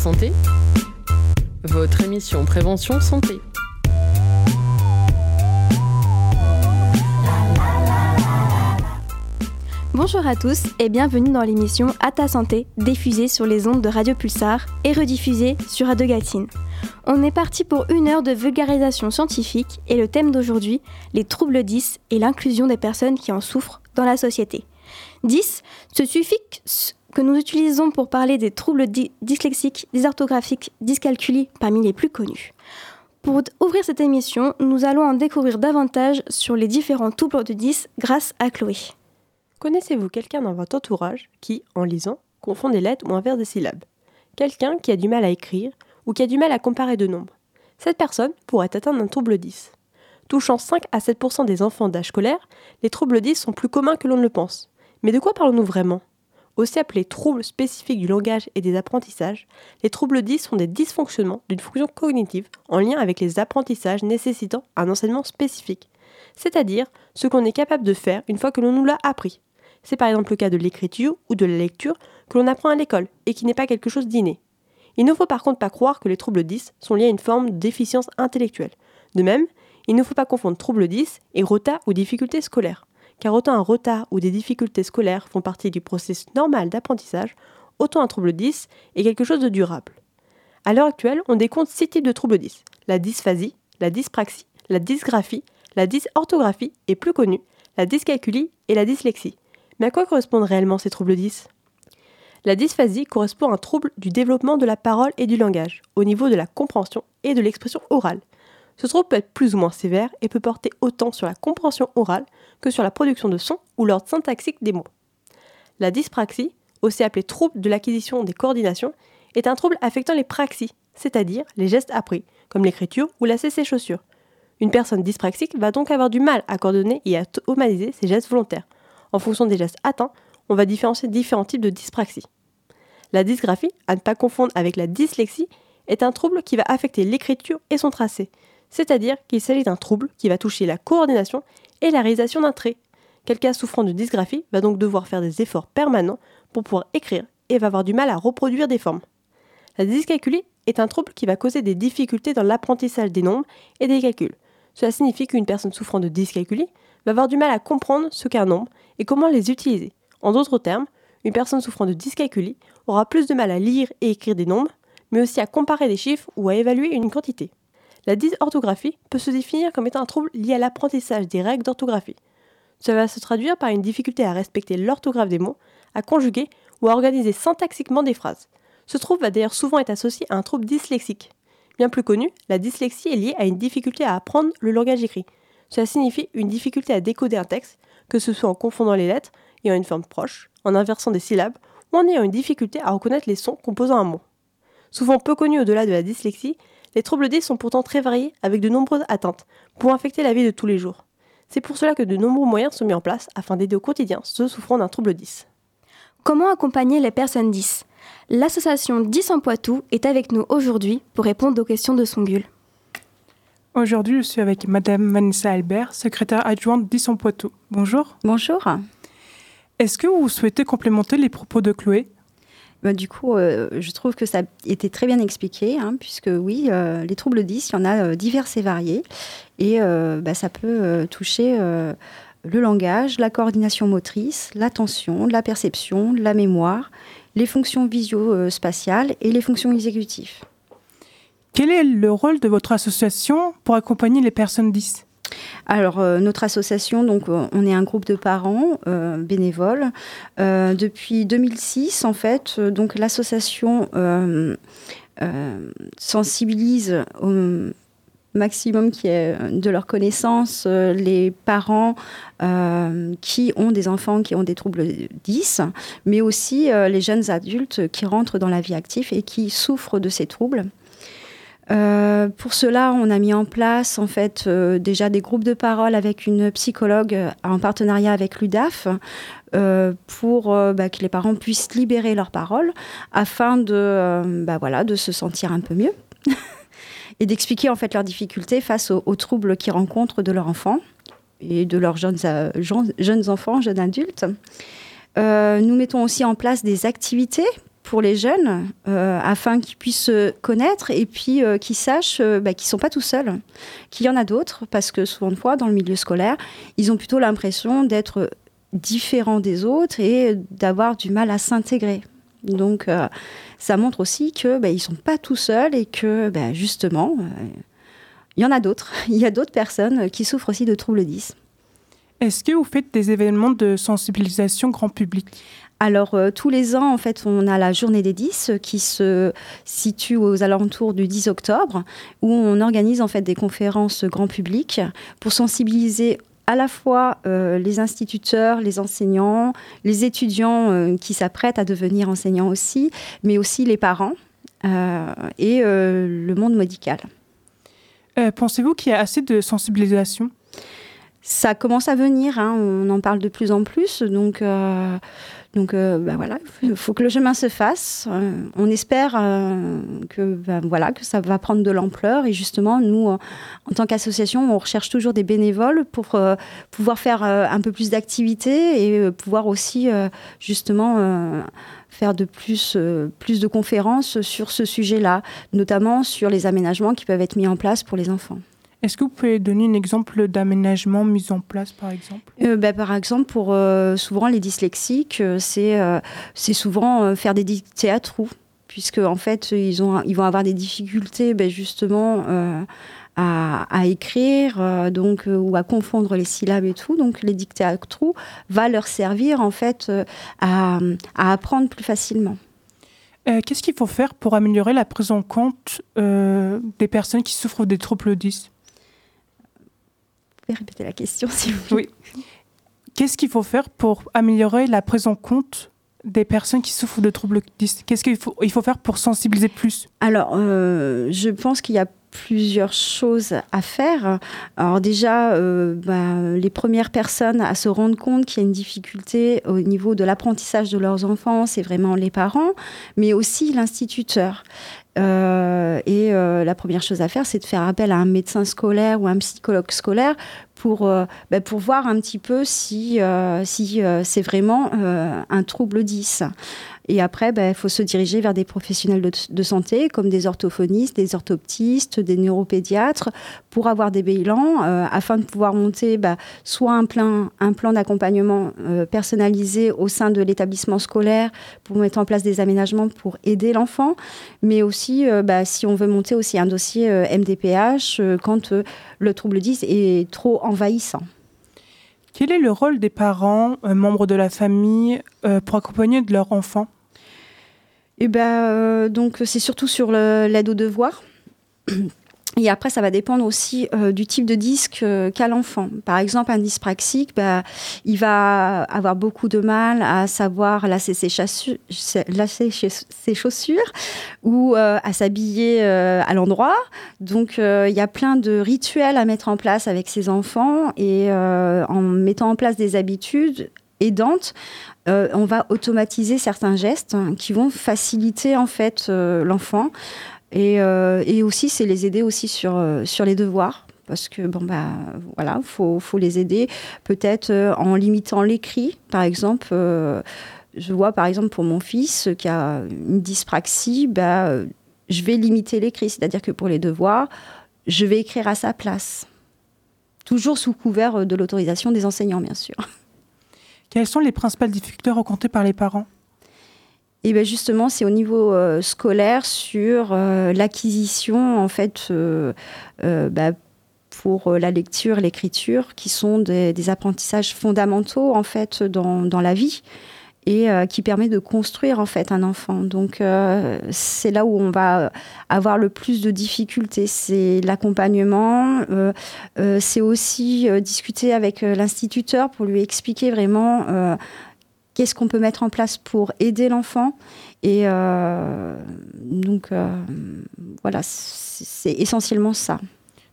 santé, votre émission Prévention Santé. Bonjour à tous et bienvenue dans l'émission À ta santé, diffusée sur les ondes de Radio Pulsar et rediffusée sur Radio Gatine. On est parti pour une heure de vulgarisation scientifique et le thème d'aujourd'hui, les troubles 10 et l'inclusion des personnes qui en souffrent dans la société. 10, ce suffixe que nous utilisons pour parler des troubles dyslexiques, dysorthographiques, dyscalculies parmi les plus connus. Pour ouvrir cette émission, nous allons en découvrir davantage sur les différents troubles de 10 grâce à Chloé. Connaissez-vous quelqu'un dans votre entourage qui, en lisant, confond des lettres ou inverse des syllabes Quelqu'un qui a du mal à écrire ou qui a du mal à comparer de nombres? Cette personne pourrait atteindre un trouble 10. Touchant 5 à 7% des enfants d'âge scolaire, les troubles 10 sont plus communs que l'on ne le pense. Mais de quoi parlons-nous vraiment? Aussi appelés troubles spécifiques du langage et des apprentissages, les troubles 10 sont des dysfonctionnements d'une fonction cognitive en lien avec les apprentissages nécessitant un enseignement spécifique, c'est-à-dire ce qu'on est capable de faire une fois que l'on nous l'a appris. C'est par exemple le cas de l'écriture ou de la lecture que l'on apprend à l'école et qui n'est pas quelque chose d'inné. Il ne faut par contre pas croire que les troubles 10 sont liés à une forme de déficience intellectuelle. De même, il ne faut pas confondre troubles 10 et retard ou difficultés scolaires. Car autant un retard ou des difficultés scolaires font partie du processus normal d'apprentissage, autant un trouble 10 est quelque chose de durable. À l'heure actuelle, on décompte six types de troubles 10. La dysphasie, la dyspraxie, la dysgraphie, la dysorthographie et plus connue, la dyscalculie et la dyslexie. Mais à quoi correspondent réellement ces troubles 10 La dysphasie correspond à un trouble du développement de la parole et du langage, au niveau de la compréhension et de l'expression orale. Ce trouble peut être plus ou moins sévère et peut porter autant sur la compréhension orale que sur la production de sons ou l'ordre syntaxique des mots. La dyspraxie, aussi appelée trouble de l'acquisition des coordinations, est un trouble affectant les praxies, c'est-à-dire les gestes appris, comme l'écriture ou la cessée chaussure. Une personne dyspraxique va donc avoir du mal à coordonner et à automatiser ses gestes volontaires, en fonction des gestes atteints, on va différencier différents types de dyspraxie. La dysgraphie, à ne pas confondre avec la dyslexie, est un trouble qui va affecter l'écriture et son tracé, c'est-à-dire qu'il s'agit d'un trouble qui va toucher la coordination et la réalisation d'un trait. Quelqu'un souffrant de dysgraphie va donc devoir faire des efforts permanents pour pouvoir écrire et va avoir du mal à reproduire des formes. La dyscalculie est un trouble qui va causer des difficultés dans l'apprentissage des nombres et des calculs. Cela signifie qu'une personne souffrant de dyscalculie va avoir du mal à comprendre ce qu'est un nombre et comment les utiliser. En d'autres termes, une personne souffrant de dyscalculie aura plus de mal à lire et écrire des nombres, mais aussi à comparer des chiffres ou à évaluer une quantité. La dysorthographie peut se définir comme étant un trouble lié à l'apprentissage des règles d'orthographie. Cela va se traduire par une difficulté à respecter l'orthographe des mots, à conjuguer ou à organiser syntaxiquement des phrases. Ce trouble va d'ailleurs souvent être associé à un trouble dyslexique. Bien plus connu, la dyslexie est liée à une difficulté à apprendre le langage écrit. Cela signifie une difficulté à décoder un texte, que ce soit en confondant les lettres et en une forme proche, en inversant des syllabes, ou en ayant une difficulté à reconnaître les sons composant un mot. Souvent peu connus au-delà de la dyslexie, les troubles D sont pourtant très variés avec de nombreuses atteintes pour infecter la vie de tous les jours. C'est pour cela que de nombreux moyens sont mis en place afin d'aider au quotidien ceux souffrant d'un trouble 10. Comment accompagner les personnes 10 L'association 10 en Poitou est avec nous aujourd'hui pour répondre aux questions de Songul. Aujourd'hui, je suis avec Madame Vanessa Albert, secrétaire adjointe d'Isson Poitou. Bonjour. Bonjour. Est-ce que vous souhaitez complémenter les propos de Chloé? Bah, du coup, euh, je trouve que ça été très bien expliqué, hein, puisque oui, euh, les troubles 10, il y en a euh, divers et variés, et bah, ça peut toucher le langage, la coordination motrice, l'attention, la perception, la mémoire, les fonctions visio-spatiales et les fonctions exécutives. Quel est le rôle de votre association pour accompagner les personnes 10 alors, euh, notre association, donc, euh, on est un groupe de parents euh, bénévoles. depuis 2006, en fait, donc l'association sensibilise au maximum de leur connaissance les parents qui ont des enfants qui ont des troubles 10, mais aussi les jeunes adultes qui rentrent dans la vie active et qui souffrent de ces troubles. Euh, pour cela, on a mis en place en fait euh, déjà des groupes de parole avec une psychologue euh, en partenariat avec l'UDAF pour bah, que les parents puissent libérer leurs paroles afin de, bah, voilà, de se sentir un peu mieux et d'expliquer en fait leurs difficultés face aux, troubles qu'ils rencontrent de leurs enfants et de leurs jeunes, jeunes enfants, jeunes adultes. nous mettons aussi en place des activités pour les jeunes, afin qu'ils puissent se connaître et puis qu'ils sachent bah, qu'ils ne sont pas tout seuls, qu'il y en a d'autres, parce que souvent de fois, dans le milieu scolaire, ils ont plutôt l'impression d'être différents des autres et d'avoir du mal à s'intégrer. Donc, ça montre aussi que bah, ils sont pas tout seuls et que bah, justement, il y en a d'autres. Il y a d'autres personnes qui souffrent aussi de troubles 10. Est-ce que vous faites des événements de sensibilisation grand public? Alors, euh, tous les ans, en fait, on a la journée des 10 qui se situe aux alentours du 10 octobre, où on organise en fait des conférences grand public pour sensibiliser à la fois euh, les instituteurs, les enseignants, les étudiants euh, qui s'apprêtent à devenir enseignants aussi, mais aussi les parents et le monde médical. Pensez-vous qu'il y a assez de sensibilisation? Ça commence à venir, hein, on en parle de plus en plus, donc, euh, donc euh, bah voilà, il faut que le chemin se fasse. Euh, on espère que, bah voilà, que ça va prendre de l'ampleur et justement, nous, en tant qu'association, on recherche toujours des bénévoles pour pouvoir faire un peu plus d'activités et pouvoir aussi justement faire de plus, plus de conférences sur ce sujet-là, notamment sur les aménagements qui peuvent être mis en place pour les enfants. Est-ce que vous pouvez donner un exemple d'aménagement mis en place, par exemple? Euh, bah, Par exemple, pour euh, souvent les dyslexiques, euh, c'est souvent faire des dictées à trous, puisque en fait, ils, ont, ils vont avoir des difficultés bah, justement à, à, écrire, donc ou à confondre les syllabes et tout. Donc, les dictées à trous va leur servir en fait à, à apprendre plus facilement. Qu'est-ce qu'il faut faire pour améliorer la prise en compte des personnes qui souffrent des troubles 10 répéter la question, s'il vous plaît Oui. Qu'est-ce qu'il faut faire pour améliorer la prise en compte des personnes qui souffrent de troubles Qu'est-ce qu'il faut, il faut faire pour sensibiliser plus? Alors, euh, je pense qu'il y a plusieurs choses à faire. Alors déjà, euh, bah, les premières personnes à se rendre compte qu'il y a une difficulté au niveau de l'apprentissage de leurs enfants, c'est vraiment les parents, mais aussi l'instituteur. Euh, et euh, la première chose à faire, c'est de faire appel à un médecin scolaire ou un psychologue scolaire pour, bah, pour voir un petit peu si, si c'est vraiment un trouble 10. Et après, il bah, faut se diriger vers des professionnels de, santé, comme des orthophonistes, des orthoptistes, des neuropédiatres, pour avoir des bilans, euh, afin de pouvoir monter bah, soit un plan, d'accompagnement euh, personnalisé au sein de l'établissement scolaire, pour mettre en place des aménagements pour aider l'enfant, mais aussi, euh, bah, si on veut monter aussi un dossier MDPH, quand le trouble 10 est trop envahissant. Quel est le rôle des parents, membres de la famille, pour accompagner leur enfant et eh ben, euh, donc c'est surtout sur l'aide aux devoirs. Et après, ça va dépendre aussi euh, du type de disque euh, qu'a l'enfant. Par exemple, un dyspraxique, bah, il va avoir beaucoup de mal à savoir lasser ses, ses chaussures ou à s'habiller à l'endroit. Donc, il y a plein de rituels à mettre en place avec ses enfants et en mettant en place des habitudes aidantes, euh, on va automatiser certains gestes qui vont faciliter en fait euh, l'enfant. Euh, et, aussi c'est les aider aussi sur, sur les devoirs. Parce que bon bah voilà faut, faut les aider. Peut-être en limitant l'écrit par exemple je vois par exemple pour mon fils qui a une dyspraxie bah, je vais limiter l'écrit. C'est-à-dire que pour les devoirs je vais écrire à sa place. Toujours sous couvert de l'autorisation des enseignants bien sûr quelles sont les principales difficultés rencontrées par les parents? Et eh bien justement, c'est au niveau euh, scolaire sur euh, l'acquisition en fait euh, bah, pour la lecture, l'écriture, qui sont des, apprentissages fondamentaux en fait dans, dans la vie et euh, qui permet de construire en fait un enfant. Donc euh, c'est là où on va avoir le plus de difficultés, c'est l'accompagnement, euh, c'est aussi discuter avec l'instituteur pour lui expliquer vraiment qu'est-ce qu'on peut mettre en place pour aider l'enfant. Et donc voilà, c'est essentiellement ça.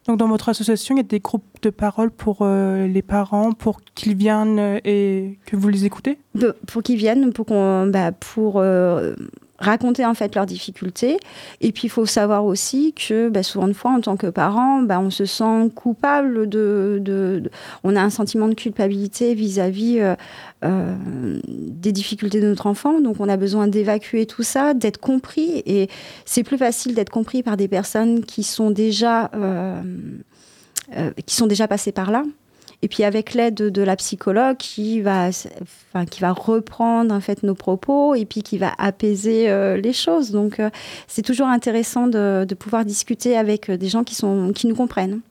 Donc dans votre association, il y a des groupes de parole pour euh, les parents, pour qu'ils viennent et que vous les écoutez? Pour qu'ils viennent, pour qu'on, bah, pour, euh, raconter en fait leurs difficultés. Et puis il faut savoir aussi que bah, souvent de fois en tant que parent, bah, on se sent coupable de, de, on a un sentiment de culpabilité vis-à-vis euh, euh, des difficultés de notre enfant. Donc on a besoin d'évacuer tout ça, d'être compris. Et c'est plus facile d'être compris par des personnes qui sont déjà euh, qui sont déjà passées par là. Et puis avec l'aide de, la psychologue qui va, enfin, qui va reprendre en fait nos propos et puis qui va apaiser euh, les choses. Donc euh, c'est toujours intéressant de, pouvoir discuter avec des gens qui, sont, qui nous comprennent.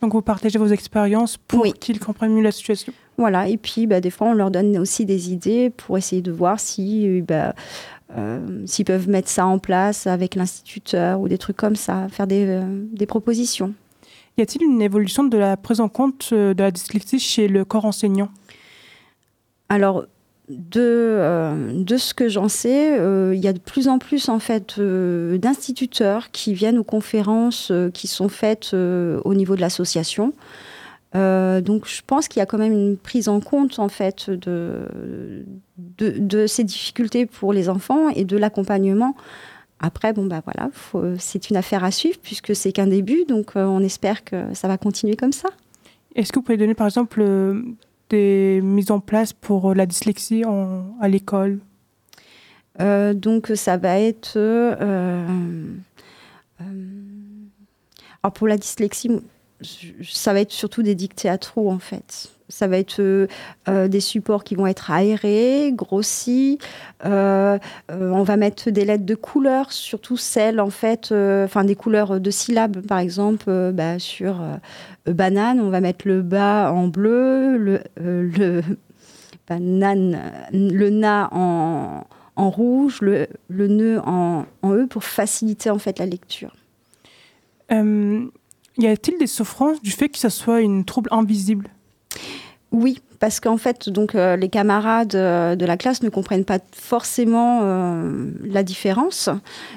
Donc vous partagez vos expériences pour qu'ils comprennent mieux la situation. Voilà, et puis bah, des fois on leur donne aussi des idées pour essayer de voir si bah, euh, s'ils peuvent mettre ça en place avec l'instituteur ou des trucs comme ça, faire des, des propositions. Y a-t-il une évolution de la prise en compte euh, de la dyslexie chez le corps enseignant? Alors, de, euh, de, ce que j'en sais, euh, il y a de plus en plus en fait d'instituteurs qui viennent aux conférences qui sont faites au niveau de l'association. donc je pense qu'il y a quand même une prise en compte en fait de, de, de ces difficultés pour les enfants et de l'accompagnement. Après, bon, bah voilà, c'est une affaire à suivre puisque c'est qu'un début, donc euh, on espère que ça va continuer comme ça. Est-ce que vous pouvez donner par exemple euh, des mises en place pour euh, la dyslexie à l'école? Donc ça va être. alors pour la dyslexie, ça va être surtout des dictées à trous en fait. Ça va être euh, euh, des supports qui vont être aérés, grossis. Euh, on va mettre des lettres de couleur, surtout celles en fait, enfin des couleurs de syllabes par exemple, bah, sur banane, on va mettre le bas en bleu, le, banane, le na en, rouge, le, le nœud en, en, E pour faciliter en fait la lecture. y a-t-il des souffrances du fait que ce soit une trouble invisible? Oui, parce qu'en fait, donc euh, les camarades euh, de la classe ne comprennent pas forcément euh, la différence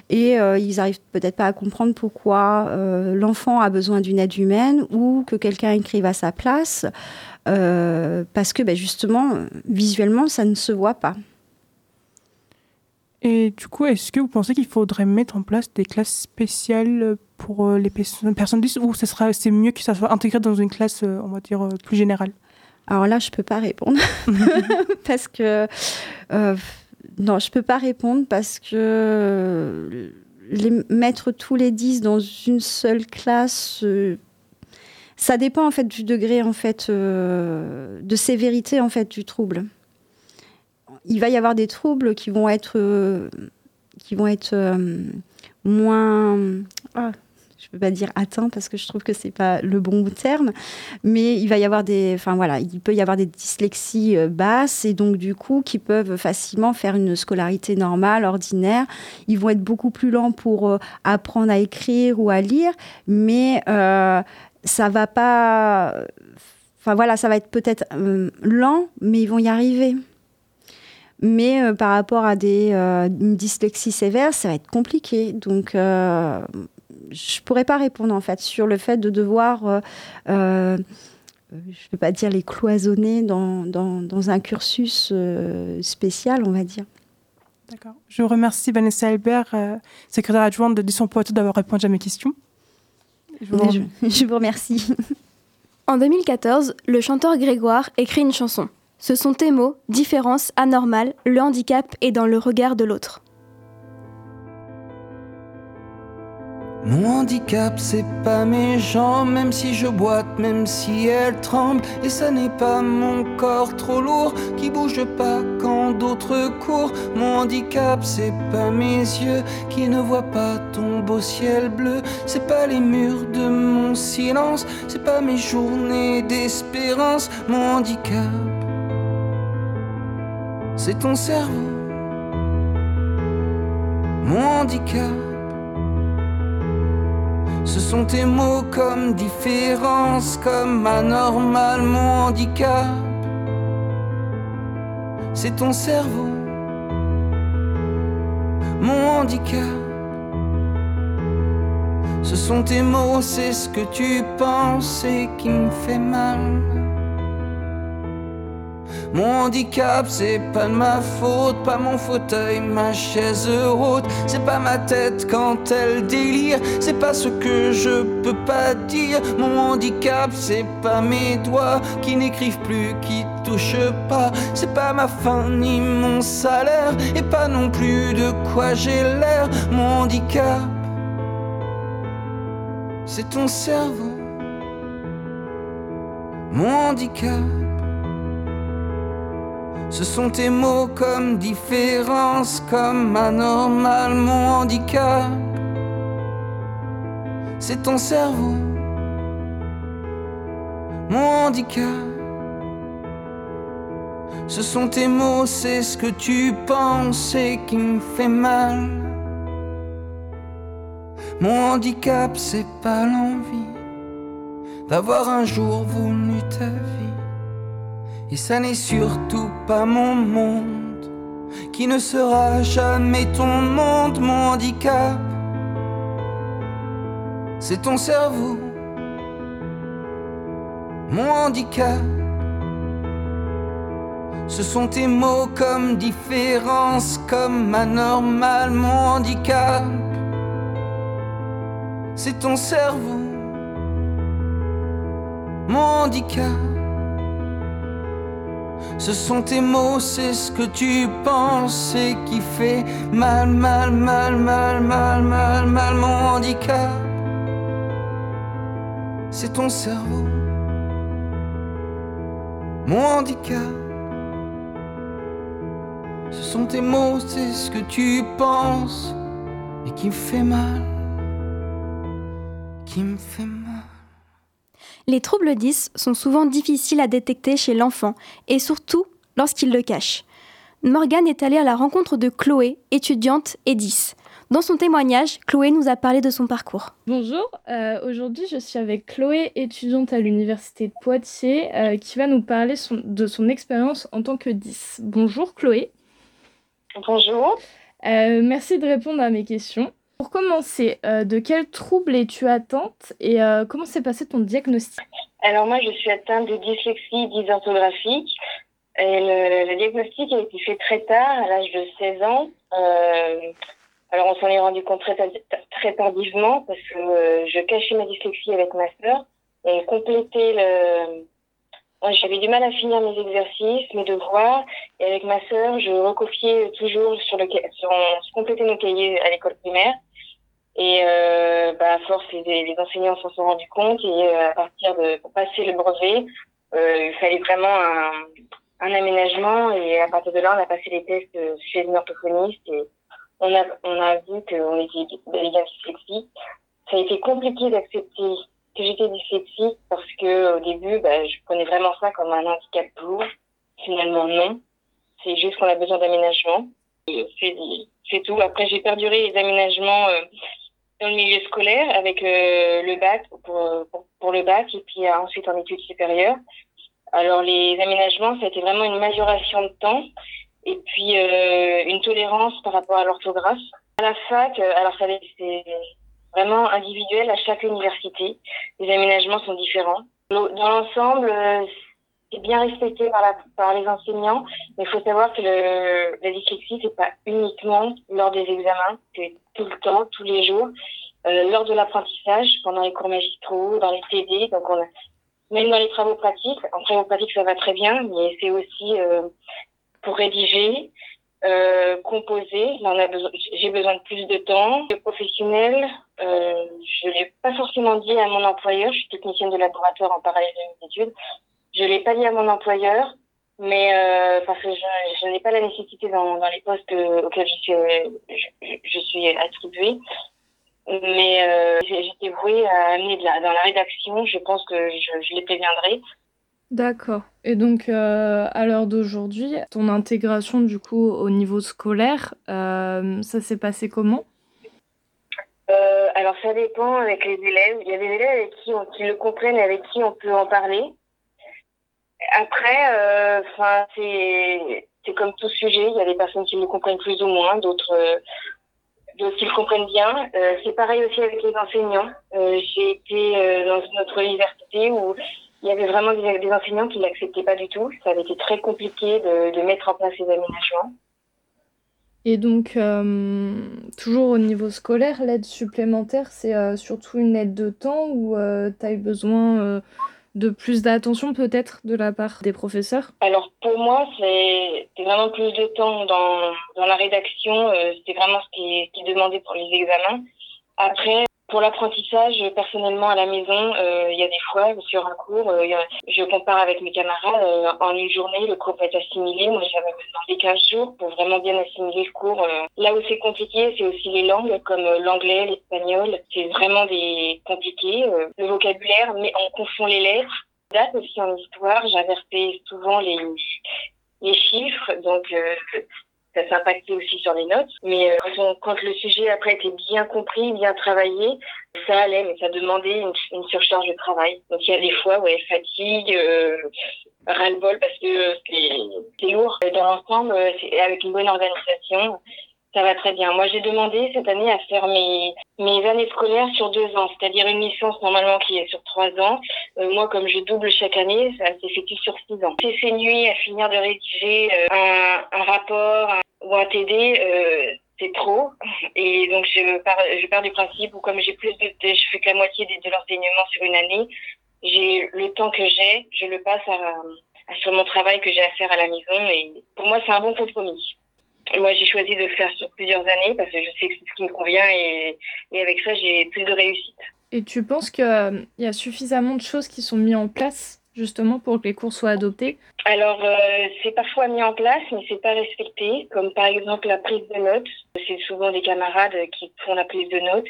et ils arrivent peut-être pas à comprendre pourquoi l'enfant a besoin d'une aide humaine ou que quelqu'un écrive à sa place, parce que ben, justement, visuellement, ça ne se voit pas. Et du coup, est-ce que vous pensez qu'il faudrait mettre en place des classes spéciales pour les personnes 10 ou c'est mieux que ça soit intégré dans une classe, on va plus générale? Alors là, je peux pas répondre parce que euh, non, je peux pas répondre parce que les mettre tous les 10 dans une seule classe, euh, ça dépend en fait du degré en fait euh, de sévérité en fait du trouble. Il va y avoir des troubles qui vont être qui vont être moins ah, je peux pas dire atteint parce que je trouve que c'est pas le bon terme, mais il va y avoir des, enfin voilà, il peut y avoir des dyslexies euh, basses et donc du coup qui peuvent facilement faire une scolarité normale, ordinaire. Ils vont être beaucoup plus lents pour euh, apprendre à écrire ou à lire, mais euh, ça va pas, enfin voilà, ça va être peut-être lent, mais ils vont y arriver. Mais par rapport à des, une dyslexie sévère, ça va être compliqué. Donc, je pourrais pas répondre en fait sur le fait de devoir, euh, euh, je ne vais pas dire les cloisonner dans, dans, un cursus euh, spécial, on va dire. D'accord. Je remercie Vanessa Albert, secrétaire adjointe de Disson Poitou, d'avoir répondu à mes questions. Je vous, je vous remercie. En 2014, le chanteur Grégoire écrit une chanson. Ce sont tes mots, différence, anormale, le handicap est dans le regard de l'autre. Mon handicap, c'est pas mes jambes, même si je boite, même si elles tremblent. Et ça n'est pas mon corps trop lourd qui bouge pas quand d'autres courent. Mon handicap, c'est pas mes yeux qui ne voient pas ton beau ciel bleu. C'est pas les murs de mon silence, c'est pas mes journées d'espérance. Mon handicap, c'est ton cerveau. Mon handicap ce sont tes mots comme différence, comme anormal, mon handicap. C'est ton cerveau, mon handicap. Ce sont tes mots, c'est ce que tu penses et qui me fait mal. Mon handicap, c'est pas de ma faute, pas mon fauteuil, ma chaise haute. C'est pas ma tête quand elle délire, c'est pas ce que je peux pas dire. Mon handicap, c'est pas mes doigts qui n'écrivent plus, qui touchent pas. C'est pas ma faim ni mon salaire, et pas non plus de quoi j'ai l'air. Mon handicap, c'est ton cerveau. Mon handicap. Ce sont tes mots comme différence, comme anormal, mon handicap. C'est ton cerveau, mon handicap. Ce sont tes mots, c'est ce que tu penses et qui me fait mal. Mon handicap, c'est pas l'envie d'avoir un jour voulu ta vie. Et ça n'est surtout pas mon monde, qui ne sera jamais ton monde, mon handicap. C'est ton cerveau, mon handicap. Ce sont tes mots comme différence, comme anormal, mon handicap. C'est ton cerveau, mon handicap. Ce sont tes mots, c'est ce que tu penses et qui fait mal, mal, mal, mal, mal, mal, mal, mon handicap. C'est ton cerveau, mon handicap. Ce sont tes mots, c'est ce que tu penses et qui me fait mal, qui me fait mal. Les troubles 10 sont souvent difficiles à détecter chez l'enfant et surtout lorsqu'il le cache. Morgane est allée à la rencontre de Chloé, étudiante et 10. Dans son témoignage, Chloé nous a parlé de son parcours. Bonjour, euh, aujourd'hui je suis avec Chloé, étudiante à l'université de Poitiers, euh, qui va nous parler son- de son expérience en tant que 10. Bonjour Chloé, Bonjour. Euh, merci de répondre à mes questions. Pour commencer, euh, de quel trouble es-tu atteinte et euh, comment s'est passé ton diagnostic? Alors moi, je suis atteinte de dyslexie dysorthographique. Et le, diagnostic a été fait très tard, à l'âge de 16 ans. Euh, alors on s'en est rendu compte très, tardivement parce que je cachais ma dyslexie avec ma sœur. On complétait le... J'avais du mal à finir mes exercices, mes devoirs. Et avec ma sœur, je recopiais toujours sur le... Sur, on complétait nos cahiers à l'école primaire. Et euh, bah, force, les, les enseignants s'en sont rendus compte et euh, à partir de pour passer le brevet, euh, il fallait vraiment un, un aménagement et à partir de là, on a passé les tests euh, chez une orthophoniste et on a on a vu qu'on était bien dyslexique. Ça a été compliqué d'accepter que j'étais dyslexique parce que au début, bah, je prenais vraiment ça comme un handicap lourd. Finalement, non. C'est juste qu'on a besoin d'aménagement. C'est tout. Après, j'ai perduré les aménagements euh, dans le milieu scolaire avec euh, le bac pour, pour, le bac et puis euh, ensuite en études supérieures. Alors les aménagements, ça a été vraiment une majoration de temps et puis euh, une tolérance par rapport à l'orthographe. À la fac, euh, alors ça c'est vraiment individuel à chaque université. Les aménagements sont différents. Dans l'ensemble, c'est bien respecté par, la, par les enseignants, mais il faut savoir que le, la dyslexie, c'est pas uniquement lors des examens, c'est tout le temps, tous les jours, euh, lors de l'apprentissage, pendant les cours magistraux, dans les TD, donc on a, même dans les travaux pratiques. En travaux pratiques, ça va très bien, mais c'est aussi euh, pour rédiger, euh, composer. J'ai besoin de plus de temps. Le professionnel, euh, je l'ai pas forcément dit à mon employeur. Je suis technicienne de laboratoire en parallèle de mes études. Je l'ai pas dit à mon employeur, mais euh, parce que je, je n'ai pas la nécessité dans, dans les postes auxquels je suis, je, je suis attribuée. Mais euh, j'étais vouée à amener de la, dans la rédaction. Je pense que je, je les préviendrai. D'accord. Et donc, euh, à l'heure d'aujourd'hui, ton intégration du coup au niveau scolaire, euh, ça s'est passé comment? Euh, alors ça dépend avec les élèves. Il y a des élèves avec qui, on, qui le comprennent et avec qui on peut en parler. Après, euh, enfin c'est comme tout sujet. Il y a des personnes qui le comprennent plus ou moins, d'autres euh, qui le comprennent bien. Euh, c'est pareil aussi avec les enseignants. J'ai été dans notre université où il y avait vraiment des, enseignants qui l'acceptaient pas du tout. Ça avait été très compliqué de, mettre en place ces aménagements. Et donc, toujours au niveau scolaire, l'aide supplémentaire, c'est surtout une aide de temps ou euh, tu as eu besoin de plus d'attention peut-être de la part des professeurs? Alors pour moi, c'est vraiment plus de temps dans, dans la rédaction. C'était vraiment ce qui, qui est demandé pour les examens. Après, pour l'apprentissage, personnellement à la maison, euh, il y a des fois sur un cours, euh, je compare avec mes camarades, euh, en une journée, le cours va être assimilé. Moi, j'avais besoin des 15 jours pour vraiment bien assimiler le cours. là où c'est compliqué, c'est aussi les langues, comme l'anglais, l'espagnol. C'est vraiment des compliqués. le vocabulaire, mais on confond les lettres. Date aussi en histoire, j'inversais souvent les les chiffres, donc ça s'impactait aussi sur les notes. Mais euh, quand, le sujet après était bien compris, bien travaillé, ça allait, mais ça demandait une, surcharge de travail. Donc il y a des fois, ouais, fatigue, euh, ras-le-bol parce que c'est lourd. Dans l'ensemble, euh, avec une bonne organisation, ça va très bien. Moi, j'ai demandé cette année à faire mes, mes années scolaires sur deux ans, c'est-à-dire une licence normalement qui est sur trois ans. Euh, moi, comme je double chaque année, ça s'effectue sur six ans. J'ai fait nuit à finir de rédiger euh, un, un, rapport ou un TD. Euh, c'est trop et donc je pars je pars du principe où comme j'ai plus de, je fais que la moitié de, de l'enseignement sur une année j'ai le temps que j'ai je le passe à, à sur mon travail que j'ai à faire à la maison et pour moi c'est un bon compromis moi, j'ai choisi de le faire sur plusieurs années parce que je sais que c'est ce qui me convient et, et avec ça, j'ai plus de réussite. Et tu penses qu'il euh, y a suffisamment de choses qui sont mises en place justement pour que les cours soient adoptés Alors, euh, c'est parfois mis en place, mais c'est pas respecté. Comme par exemple la prise de notes. C'est souvent des camarades qui font la prise de notes.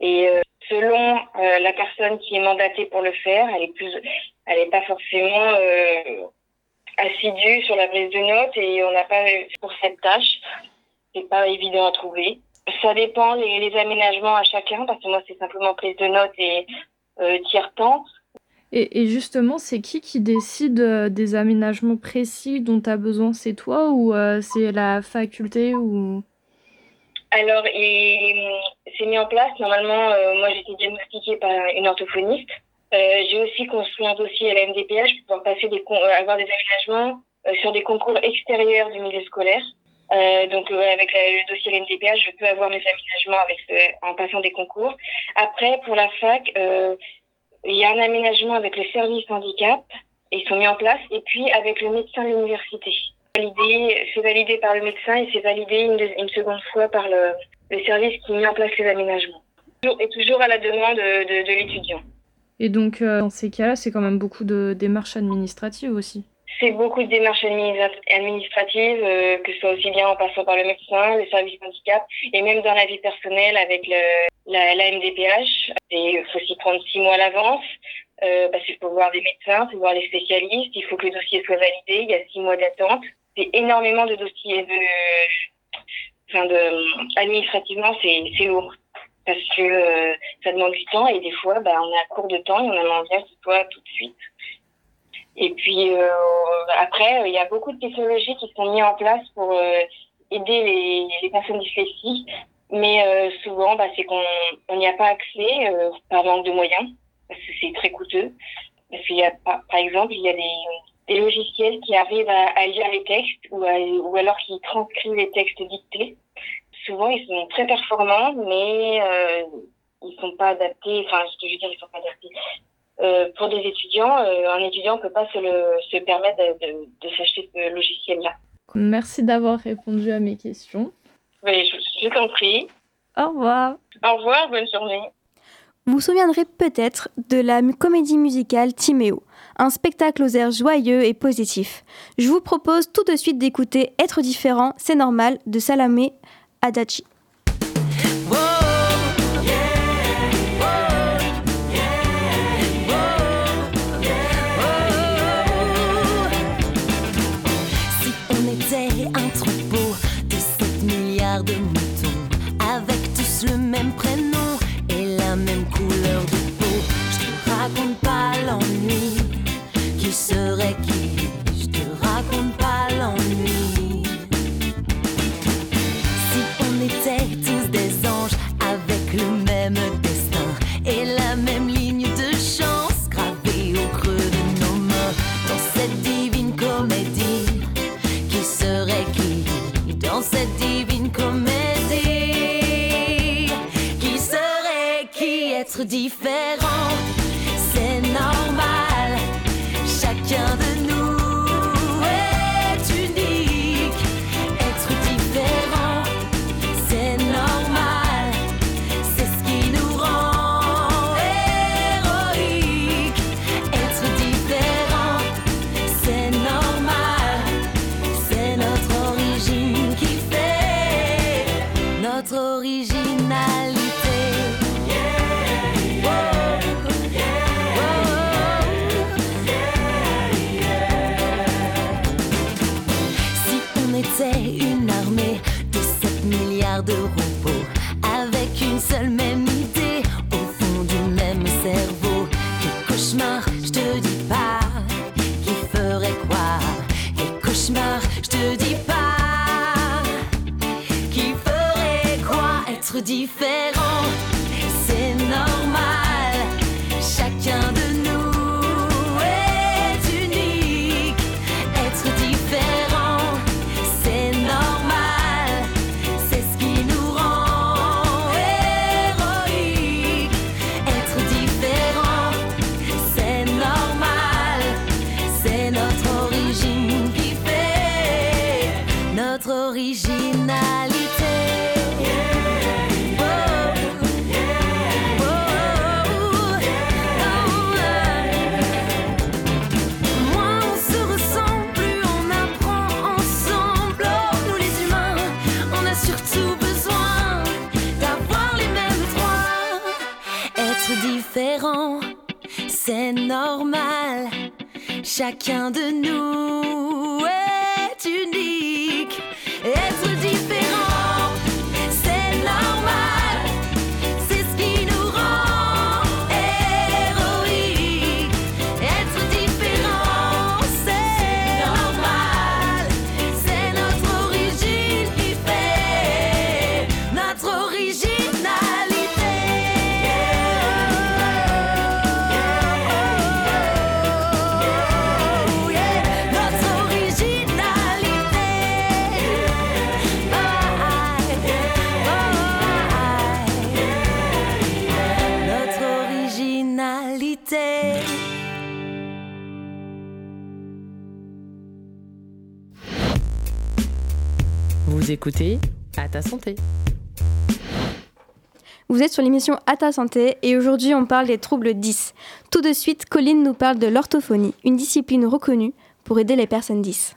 Et euh, selon la personne qui est mandatée pour le faire, elle est plus, elle n'est pas forcément assidu sur la prise de notes et on n'a pas pour cette tâche. C'est pas évident à trouver. Ça dépend les, les, aménagements à chacun parce que moi c'est simplement prise de notes et euh, tiers-temps. Et, justement, c'est qui qui décide euh, des aménagements précis dont tu as besoin? C'est toi ou euh, c'est la faculté ou? Alors, c'est mis en place. Normalement, euh, moi j'ai été diagnostiquée par une orthophoniste. J'ai aussi construit un dossier à la MDPH pour pouvoir passer des avoir des aménagements sur des concours extérieurs du milieu scolaire. donc avec le dossier à la MDPH, je peux avoir mes aménagements avec en passant des concours. Après, pour la fac, il y a un aménagement avec le service handicap, ils sont mis en place, et puis avec le médecin de l'université. C'est validé par le médecin et c'est validé une, seconde fois par le, service qui met en place les aménagements. Et toujours à la demande de, de, de l'étudiant. Et donc, euh, dans ces cas-là, c'est quand même beaucoup de démarches administratives aussi. C'est beaucoup de démarches administratives, euh, que ce soit aussi bien en passant par le médecin, le service handicap, et même dans la vie personnelle avec le, la, la MDPH. Il faut s'y prendre six mois à l'avance, euh, parce qu'il faut voir des médecins, il faut voir les spécialistes, il faut que le dossier soit validé, il y a six mois d'attente. C'est énormément de dossiers de... Enfin, de... administrativement, c'est lourd parce que euh, ça demande du temps et des fois bah, on est à court de temps et on a envie que ce soit tout de suite. Et puis euh, après, il y a beaucoup de technologies qui sont mises en place pour euh, aider les, les, personnes dyslexiques, mais euh, souvent bah, c'est qu'on n'y a pas accès par manque de moyens, parce que c'est très coûteux. Parce qu'il y a par, exemple, il y a des, des logiciels qui arrivent à, à lire les textes ou, à, ou alors qui transcrivent les textes dictés souvent ils sont très performants, mais euh, ils sont pas adaptés. Enfin, je veux dire, ils sont pas adaptés. Euh, pour des étudiants, euh, un étudiant ne peut pas se, le, se permettre de, de, de s'acheter ce logiciel-là. Merci d'avoir répondu à mes questions. Oui, je, je t'en prie. Au revoir. Au revoir, bonne journée. Vous vous souviendrez peut-être de la comédie musicale Timéo, un spectacle aux airs joyeux et positifs. Je vous propose tout de suite d'écouter Être différent, c'est normal de Salamé Adachi. différent, c'est normal. Chacun de nous est unique. Être différent, c'est normal. C'est ce qui nous rend héroïque. Être différent, c'est normal. C'est notre origine qui fait notre original. de repos, avec une seule même idée, au fond du même cerveau. Quel cauchemar, je te dis pas, qui ferait quoi Quel cauchemar, je te dis pas, qui ferait quoi Être différent. Chacun de nous écoutez À ta santé. Vous êtes sur l'émission À ta santé et aujourd'hui on parle des troubles 10. Tout de suite, Colline nous parle de l'orthophonie, une discipline reconnue pour aider les personnes 10.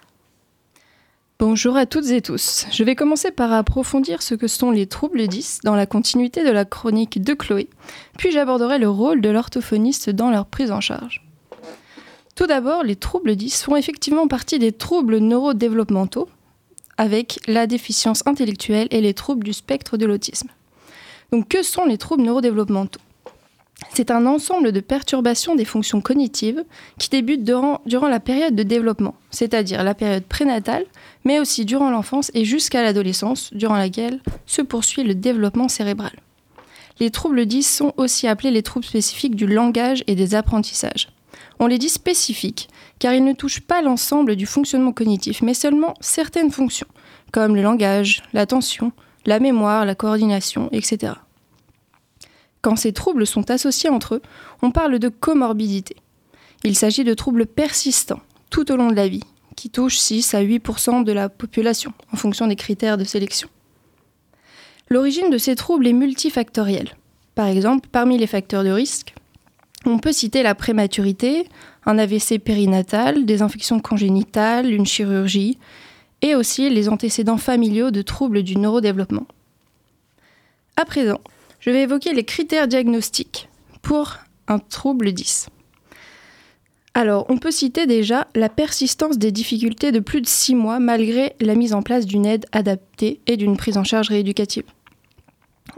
Bonjour à toutes et tous. Je vais commencer par approfondir ce que sont les troubles 10 dans la continuité de la chronique de Chloé, puis j'aborderai le rôle de l'orthophoniste dans leur prise en charge. Tout d'abord, les troubles 10 font effectivement partie des troubles neurodéveloppementaux, avec la déficience intellectuelle et les troubles du spectre de l'autisme. Donc que sont les troubles neurodéveloppementaux? C'est un ensemble de perturbations des fonctions cognitives qui débutent durant, la période de développement, c'est-à-dire la période prénatale, mais aussi durant l'enfance et jusqu'à l'adolescence, durant laquelle se poursuit le développement cérébral. Les troubles 10 sont aussi appelés les troubles spécifiques du langage et des apprentissages. On les dit spécifiques car ils ne touchent pas l'ensemble du fonctionnement cognitif, mais seulement certaines fonctions, comme le langage, l'attention, la mémoire, la coordination, etc. Quand ces troubles sont associés entre eux, on parle de comorbidité. Il s'agit de troubles persistants tout au long de la vie, qui touchent 6 à 8% de la population, en fonction des critères de sélection. L'origine de ces troubles est multifactorielle. Par exemple, parmi les facteurs de risque, on peut citer la prématurité, un AVC périnatal, des infections congénitales, une chirurgie, et aussi les antécédents familiaux de troubles du neurodéveloppement. À présent, je vais évoquer les critères diagnostiques pour un trouble 10. Alors, on peut citer déjà la persistance des difficultés de plus de 6 mois malgré la mise en place d'une aide adaptée et d'une prise en charge rééducative.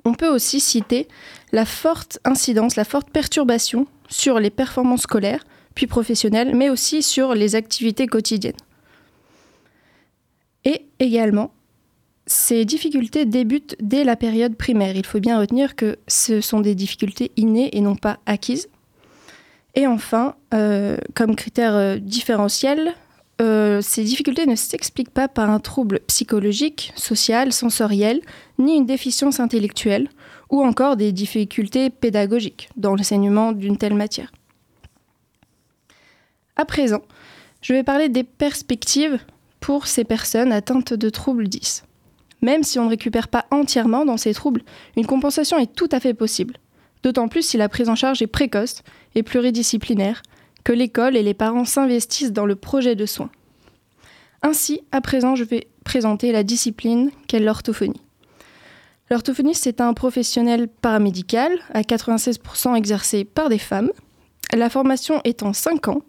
On peut aussi citer la forte incidence, la forte perturbation sur les performances scolaires, puis professionnelles, mais aussi sur les activités quotidiennes. Et également, ces difficultés débutent dès la période primaire. Il faut bien retenir que ce sont des difficultés innées et non pas acquises. Et enfin, euh, comme critère euh, différentiel, euh, ces difficultés ne s'expliquent pas par un trouble psychologique, social, sensoriel, ni une déficience intellectuelle, ou encore des difficultés pédagogiques dans l'enseignement d'une telle matière. À présent, je vais parler des perspectives pour ces personnes atteintes de troubles 10. Même si on ne récupère pas entièrement dans ces troubles, une compensation est tout à fait possible. D'autant plus si la prise en charge est précoce et pluridisciplinaire, que l'école et les parents s'investissent dans le projet de soins. Ainsi, à présent, je vais présenter la discipline qu'est l'orthophonie. L'orthophoniste est un professionnel paramédical, à 96% exercé par des femmes. La formation est en 5 ans.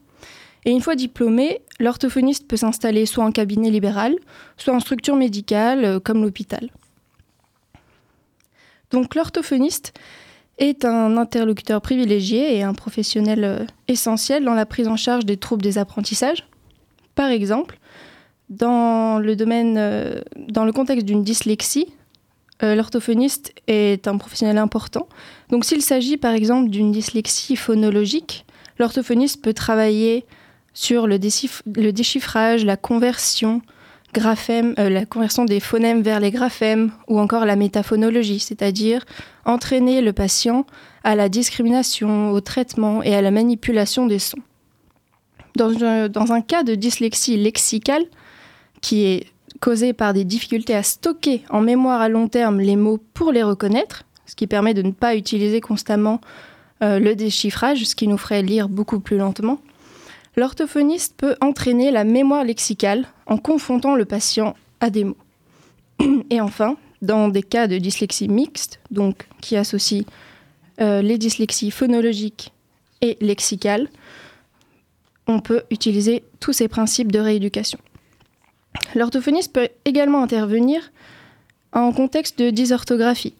Et une fois diplômé, l'orthophoniste peut s'installer soit en cabinet libéral, soit en structure médicale, euh, comme l'hôpital. Donc l'orthophoniste est un interlocuteur privilégié et un professionnel euh, essentiel dans la prise en charge des troubles des apprentissages. Par exemple, dans le domaine, euh, dans le contexte d'une dyslexie, euh, l'orthophoniste est un professionnel important. Donc s'il s'agit par exemple d'une dyslexie phonologique, l'orthophoniste peut travailler sur le, déchiffrage, la conversion, graphème, euh, la conversion des phonèmes vers les graphèmes ou encore la métaphonologie, c'est-à-dire entraîner le patient à la discrimination, au traitement et à la manipulation des sons. Dans dans un cas de dyslexie lexicale, qui est causée par des difficultés à stocker en mémoire à long terme les mots pour les reconnaître, ce qui permet de ne pas utiliser constamment euh, le déchiffrage, ce qui nous ferait lire beaucoup plus lentement. L'orthophoniste peut entraîner la mémoire lexicale en confrontant le patient à des mots. Et enfin, dans des cas de dyslexie mixte, donc qui associent euh, les dyslexies phonologiques et lexicales, on peut utiliser tous ces principes de rééducation. L'orthophoniste peut également intervenir en contexte de dysorthographie.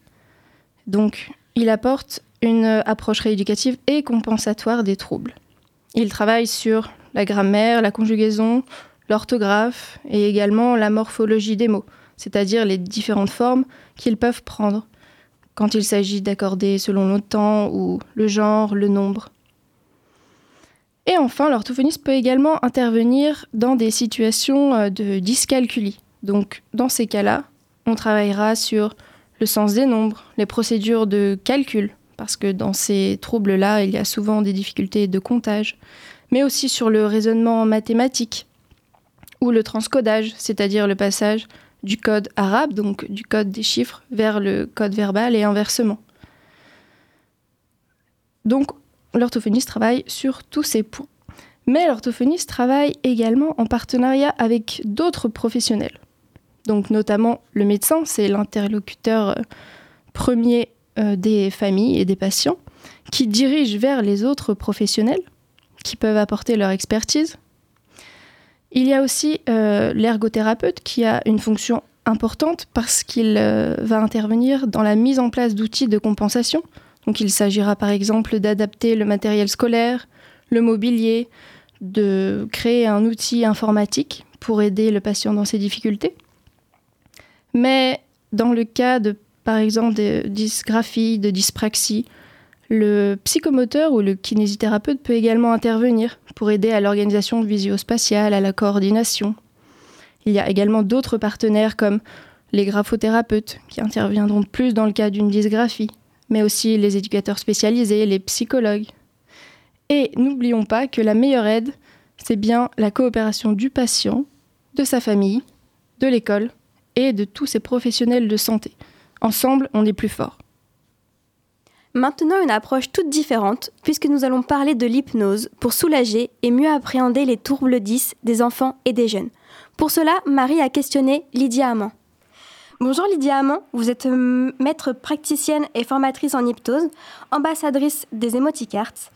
Donc, il apporte une approche rééducative et compensatoire des troubles. Il travaille sur la grammaire, la conjugaison, l'orthographe et également la morphologie des mots, c'est-à-dire les différentes formes qu'ils peuvent prendre quand il s'agit d'accorder selon le temps ou le genre, le nombre. Et enfin, l'orthophoniste peut également intervenir dans des situations euh, de dyscalculie. Donc, dans ces cas-là, on travaillera sur le sens des nombres, les procédures de calcul, parce que dans ces troubles-là, il y a souvent des difficultés de comptage, mais aussi sur le raisonnement mathématique ou le transcodage, c'est-à-dire le passage du code arabe, donc du code des chiffres, vers le code verbal et inversement. Donc, l'orthophoniste travaille sur tous ces points. Mais l'orthophoniste travaille également en partenariat avec d'autres professionnels. Donc notamment le médecin, c'est l'interlocuteur euh, premier euh, des familles et des patients, qui dirige vers les autres professionnels qui peuvent apporter leur expertise. Il y a aussi euh, l'ergothérapeute qui a une fonction importante parce qu'il va intervenir dans la mise en place d'outils de compensation donc il s'agira par exemple d'adapter le matériel scolaire, le mobilier, de créer un outil informatique pour aider le patient dans ses difficultés. Mais dans le cas de, par exemple, de dysgraphie, de dyspraxie, le psychomoteur ou le kinésithérapeute peut également intervenir pour aider à l'organisation visio-spatiale, à la coordination. Il y a également d'autres partenaires comme les graphothérapeutes qui interviendront plus dans le cas d'une dysgraphie, mais aussi les éducateurs spécialisés, les psychologues. Et n'oublions pas que la meilleure aide, c'est bien la coopération du patient, de sa famille, de l'école et de tous ces professionnels de santé. Ensemble, on est plus fort. Maintenant, une approche toute différente, puisque nous allons parler de l'hypnose pour soulager et mieux appréhender les troubles 10 des enfants et des jeunes. Pour cela, Marie a questionné Lydia Amand. Bonjour Lydia Amand, vous êtes euh, maître praticienne et formatrice en hypnose, ambassadrice des Emoticards.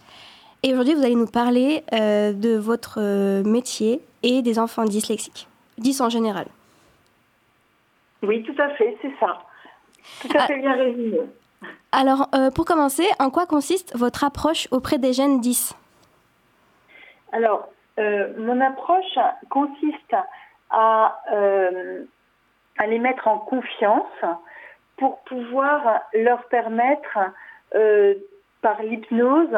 Et aujourd'hui, vous allez nous parler euh, de votre euh, métier et des enfants dyslexiques, 10 en général. Oui, tout à fait, c'est ça. Tout à ah. fait bien résumé. Alors, pour commencer, en quoi consiste votre approche auprès des jeunes 10 Alors, mon approche consiste à à les mettre en confiance pour pouvoir leur permettre, euh, par l'hypnose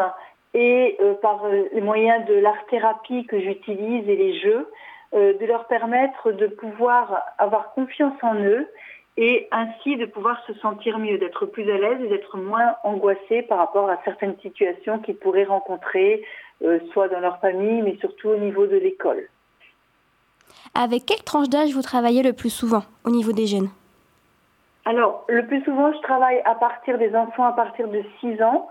et euh, par euh, les moyens de l'art-thérapie que j'utilise et les jeux, de leur permettre de pouvoir avoir confiance en eux et ainsi de pouvoir se sentir mieux, d'être plus à l'aise et d'être moins angoissés par rapport à certaines situations qu'ils pourraient rencontrer, soit dans leur famille, mais surtout au niveau de l'école. Avec quelle tranche d'âge vous travaillez le plus souvent au niveau des jeunes Alors, le plus souvent, je travaille à partir des enfants à partir de 6 ans.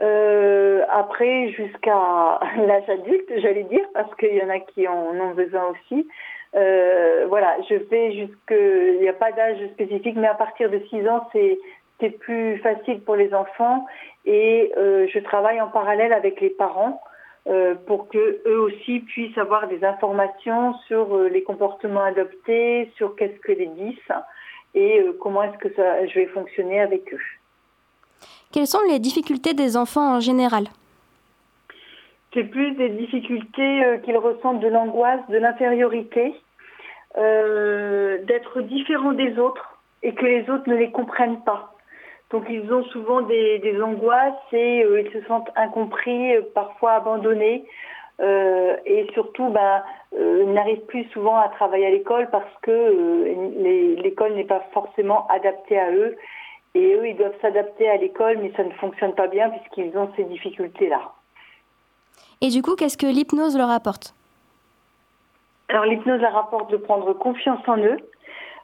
Euh, après, jusqu'à l'âge adulte, j'allais dire, parce qu'il y en a qui en ont besoin aussi. Euh, voilà, je fais jusque, il n'y a pas d'âge spécifique, mais à partir de 6 ans, c'est plus facile pour les enfants et euh, je travaille en parallèle avec les parents pour que eux aussi puissent avoir des informations sur euh, les comportements adoptés, sur qu'est-ce que les 10 et euh, comment est-ce que ça, je vais fonctionner avec eux. Quelles sont les difficultés des enfants en général? C'est plus des difficultés euh, qu'ils ressentent de l'angoisse, de l'infériorité, euh, d'être différents des autres et que les autres ne les comprennent pas. Donc ils ont souvent des, des angoisses et euh, ils se sentent incompris, euh, parfois abandonnés. Euh, et surtout, ben, euh, ils n'arrivent plus souvent à travailler à l'école parce que l'école n'est pas forcément adaptée à eux. Et eux, ils doivent s'adapter à l'école, mais ça ne fonctionne pas bien puisqu'ils ont ces difficultés-là. Et du coup, qu'est-ce que l'hypnose leur apporte? Alors l'hypnose leur apporte de prendre confiance en eux,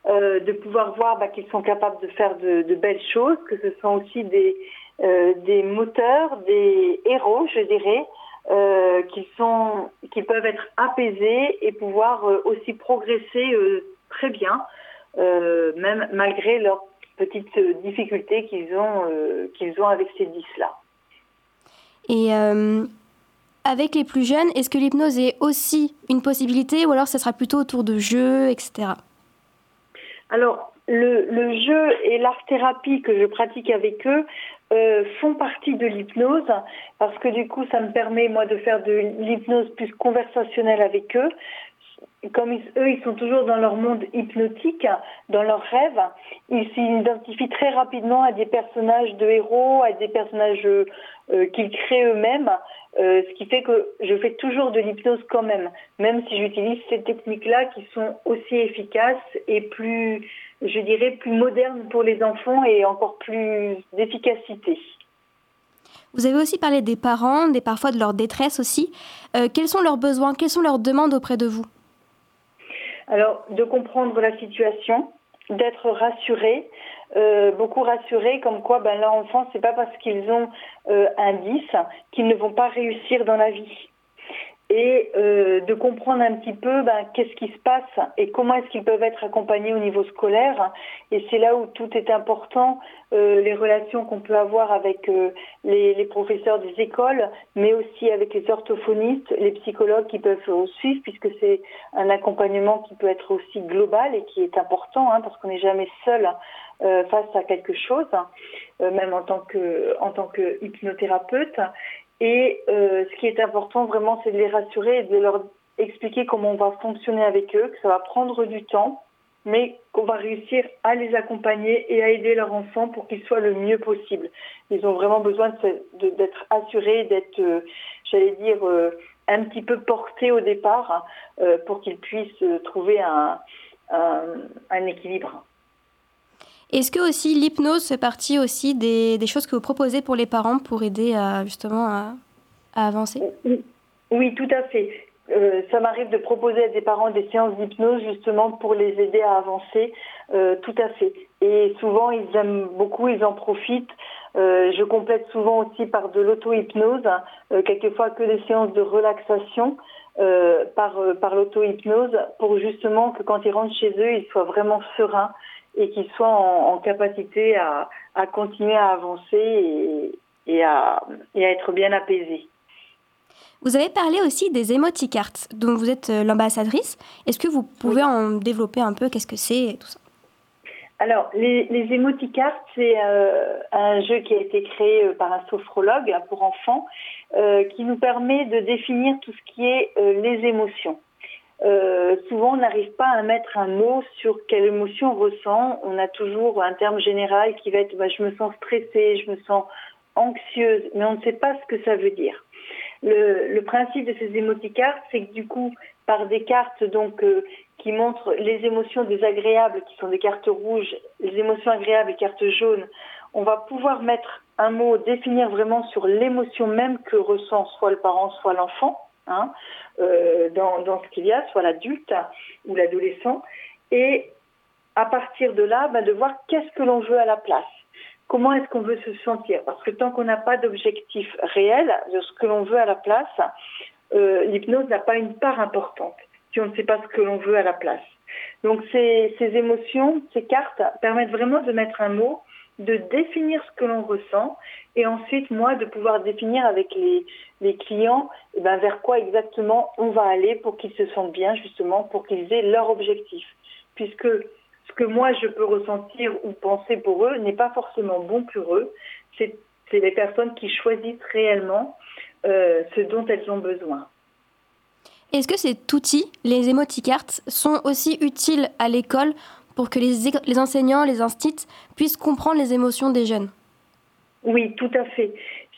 euh, de pouvoir voir bah, qu'ils sont capables de faire de, belles choses, que ce sont aussi des, euh, des moteurs, des héros, je dirais, euh, qui, peuvent être apaisés et pouvoir euh, aussi progresser très bien, même malgré leurs petites difficultés qu'ils ont, avec ces 10-là. Et avec les plus jeunes, est-ce que l'hypnose est aussi une possibilité ou alors ça sera plutôt autour de jeux, etc. Alors, le, le jeu et l'art-thérapie que je pratique avec eux euh, font partie de l'hypnose parce que du coup, ça me permet, moi, de faire de l'hypnose plus conversationnelle avec eux. Comme eux, ils sont toujours dans leur monde hypnotique, dans leurs rêves, ils s'identifient très rapidement à des personnages de héros, à des personnages euh, euh, qu'ils créent eux-mêmes, euh, ce qui fait que je fais toujours de l'hypnose quand même, même si j'utilise ces techniques-là qui sont aussi efficaces et plus, je dirais, plus modernes pour les enfants et encore plus d'efficacité. Vous avez aussi parlé des parents, des parfois de leur détresse aussi. Euh, quels sont leurs besoins Quelles sont leurs demandes auprès de vous? Alors, de comprendre la situation, d'être rassuré, euh, beaucoup rassuré, comme quoi ben, leur enfant, c'est pas parce qu'ils ont euh, un 10 qu'ils ne vont pas réussir dans la vie. Et euh, de comprendre un petit peu ben, qu'est-ce qui se passe et comment est-ce qu'ils peuvent être accompagnés au niveau scolaire. Et c'est là où tout est important, les relations qu'on peut avoir avec les, professeurs des écoles, mais aussi avec les orthophonistes, les psychologues qui peuvent suivre, puisque c'est un accompagnement qui peut être aussi global et qui est important, hein, parce qu'on n'est jamais seul euh, face à quelque chose, euh, même en tant que en tant que hypnothérapeute. Et euh, ce qui est important vraiment, c'est de les rassurer et de leur expliquer comment on va fonctionner avec eux, que ça va prendre du temps, mais qu'on va réussir à les accompagner et à aider leur enfant pour qu'il soit le mieux possible. Ils ont vraiment besoin d'être assurés, d'être, euh, j'allais dire, euh, un petit peu portés au départ euh, pour qu'ils puissent euh, trouver un, un, un équilibre. Est-ce que aussi l'hypnose fait partie aussi des, des choses que vous proposez pour les parents pour aider à, justement à, avancer? Oui, tout à fait. Euh, ça m'arrive de proposer à des parents des séances d'hypnose justement pour les aider à avancer, euh, tout à fait. Et souvent, ils aiment beaucoup, ils en profitent. Euh, je complète souvent aussi par de l'auto-hypnose, euh, quelquefois que des séances de relaxation par, par l'auto-hypnose, pour justement que quand ils rentrent chez eux, ils soient vraiment sereins et qu'ils soient en, en capacité à, à continuer à avancer et, et, à, et à être bien apaisés. Vous avez parlé aussi des émoticartes, dont vous êtes euh, l'ambassadrice. Est-ce que vous pouvez en développer un peu Qu'est-ce que c'est tout ça? Alors, les, les c'est euh, un jeu qui a été créé euh, par un sophrologue pour enfants, euh, qui nous permet de définir tout ce qui est euh, les émotions. Euh, souvent, on n'arrive pas à mettre un mot sur quelle émotion on ressent. On a toujours un terme général qui va être bah, je me sens stressée, je me sens anxieuse, mais on ne sait pas ce que ça veut dire. Le, le principe de ces émoticartes, c'est que du coup, par des cartes donc euh, qui montrent les émotions désagréables, qui sont des cartes rouges, les émotions agréables, les cartes jaunes, on va pouvoir mettre un mot, définir vraiment sur l'émotion même que ressent soit le parent, soit l'enfant, hein, euh, dans, ce qu'il y a, soit l'adulte ou l'adolescent, et à partir de là, ben, de voir qu'est-ce que l'on veut à la place. Comment est-ce qu'on veut se sentir? Parce que tant qu'on n'a pas d'objectif réel de ce que l'on veut à la place, euh, l'hypnose n'a pas une part importante si on ne sait pas ce que l'on veut à la place. Donc ces émotions, ces cartes permettent vraiment de mettre un mot, de définir ce que l'on ressent et ensuite moi de pouvoir définir avec les, les clients eh ben, vers quoi exactement on va aller pour qu'ils se sentent bien justement, pour qu'ils aient leur objectif. Puisque ce que moi je peux ressentir ou penser pour eux n'est pas forcément bon pour eux. C'est les personnes qui choisissent réellement euh, ce dont elles ont besoin. Est-ce que cet outil, les émoticartes, sont aussi utiles à l'école pour que les, enseignants, les instits puissent comprendre les émotions des jeunes Oui, tout à fait.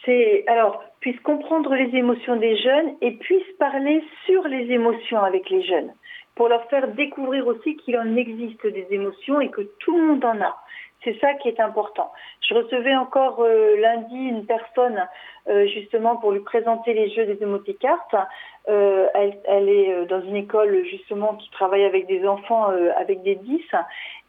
C'est alors puissent comprendre les émotions des jeunes et puissent parler sur les émotions avec les jeunes pour leur faire découvrir aussi qu'il en existe des émotions et que tout le monde en a. C'est ça qui est important. Je recevais encore euh, lundi une personne euh, justement pour lui présenter les jeux des émoticartes. Euh, elle, elle est euh, dans une école justement qui travaille avec des enfants euh, avec des 10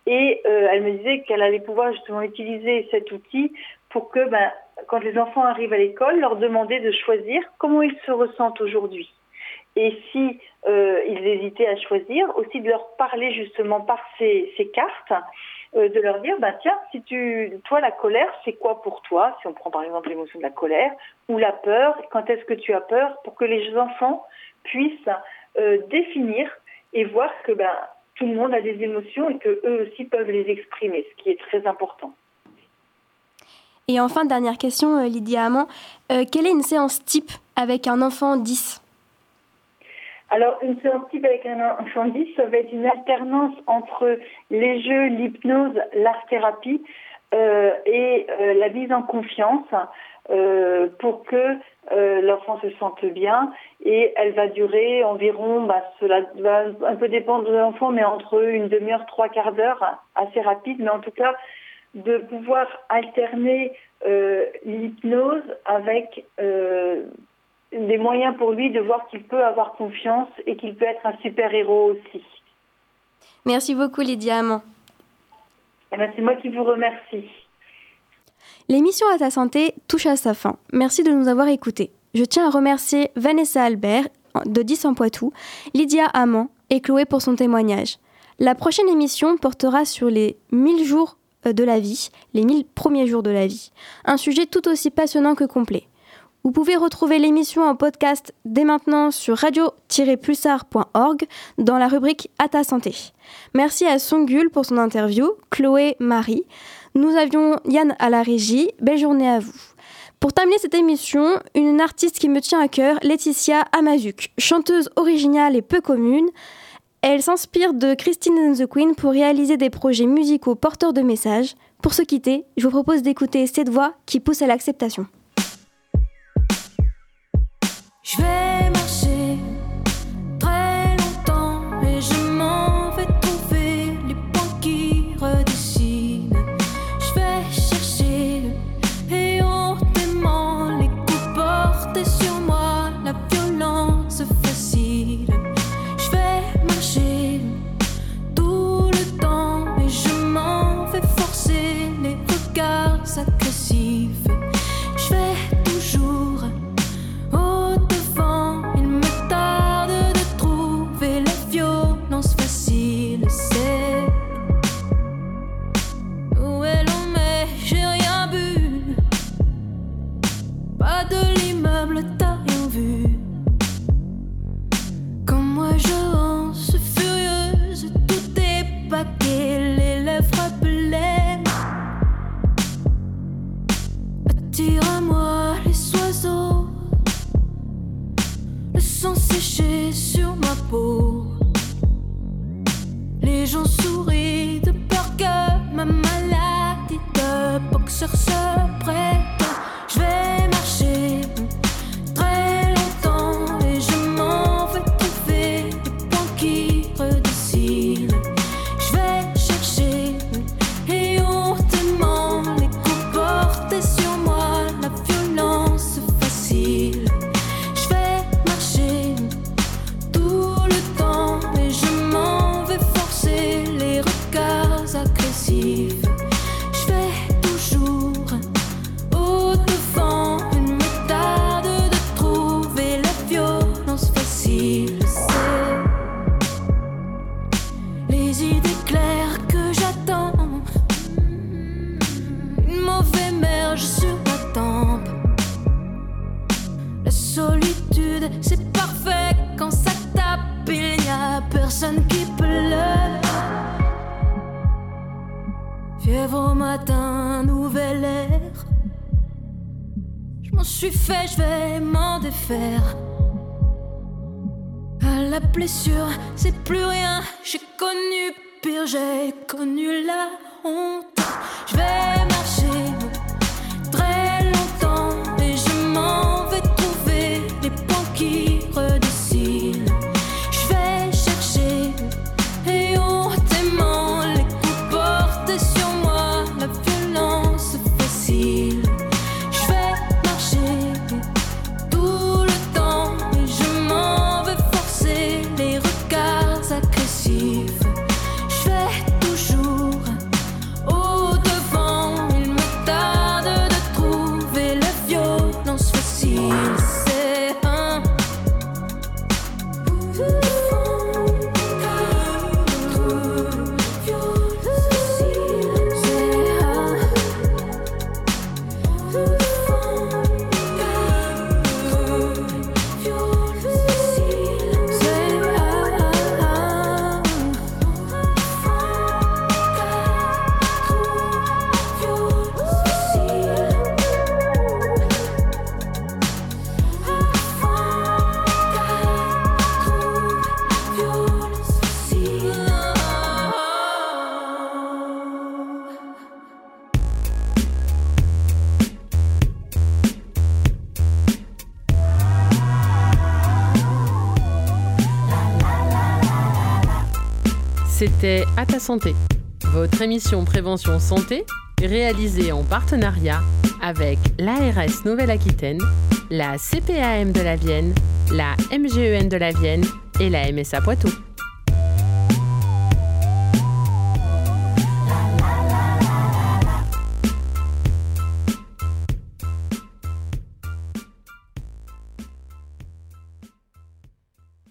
et euh, elle me disait qu'elle allait pouvoir justement utiliser cet outil pour que ben, quand les enfants arrivent à l'école, leur demander de choisir comment ils se ressentent aujourd'hui. Et si euh, ils hésitaient à choisir, aussi de leur parler justement par ces, ces cartes, euh, de leur dire, ben tiens, si tu, toi la colère, c'est quoi pour toi? Si on prend par exemple l'émotion de la colère ou la peur, quand est-ce que tu as peur? Pour que les enfants puissent euh, définir et voir que ben tout le monde a des émotions et que eux aussi peuvent les exprimer, ce qui est très important. Et enfin, dernière question, euh, Lydia Amand, quelle est une séance type avec un enfant 10 Alors, une séance type avec un enfant 10, ça va être une alternance entre les jeux, l'hypnose, l'art-thérapie euh, et euh, la mise en confiance euh, pour que l'enfant se sente bien. Et elle va durer environ, bah, cela va un peu dépendre de l'enfant, mais entre une demi-heure, trois quarts d'heure, assez rapide, mais en tout cas, de pouvoir alterner l'hypnose avec des moyens pour lui de voir qu'il peut avoir confiance et qu'il peut être un super-héros aussi. Merci beaucoup, Lydia Amand. Eh ben, c'est moi qui vous remercie. L'émission à ta santé touche à sa fin. Merci de nous avoir écoutés. Je tiens à remercier Vanessa Albert de 10 en Poitou, Lydia Amand et Chloé pour son témoignage. La prochaine émission portera sur les 1000 jours euh, de la vie, les 1000 premiers jours de la vie. Un sujet tout aussi passionnant que complet. Vous pouvez retrouver l'émission en podcast dès maintenant sur radio-pulsar.org dans la rubrique À ta santé. Merci à Songul pour son interview, Chloé, Marie. Nous avions Yann à la régie. Belle journée à vous. Pour terminer cette émission, une artiste qui me tient à cœur, Laetitia Amazuk, chanteuse originale et peu commune. Elle s'inspire de Christine and the Queen pour réaliser des projets musicaux porteurs de messages. Pour se quitter, je vous propose d'écouter cette voix qui pousse à l'acceptation. 吹毛线 votre émission Prévention Santé, réalisée en partenariat avec l'ARS Nouvelle-Aquitaine, la CPAM de la Vienne, la MGEN de la Vienne et la MSA Poitou.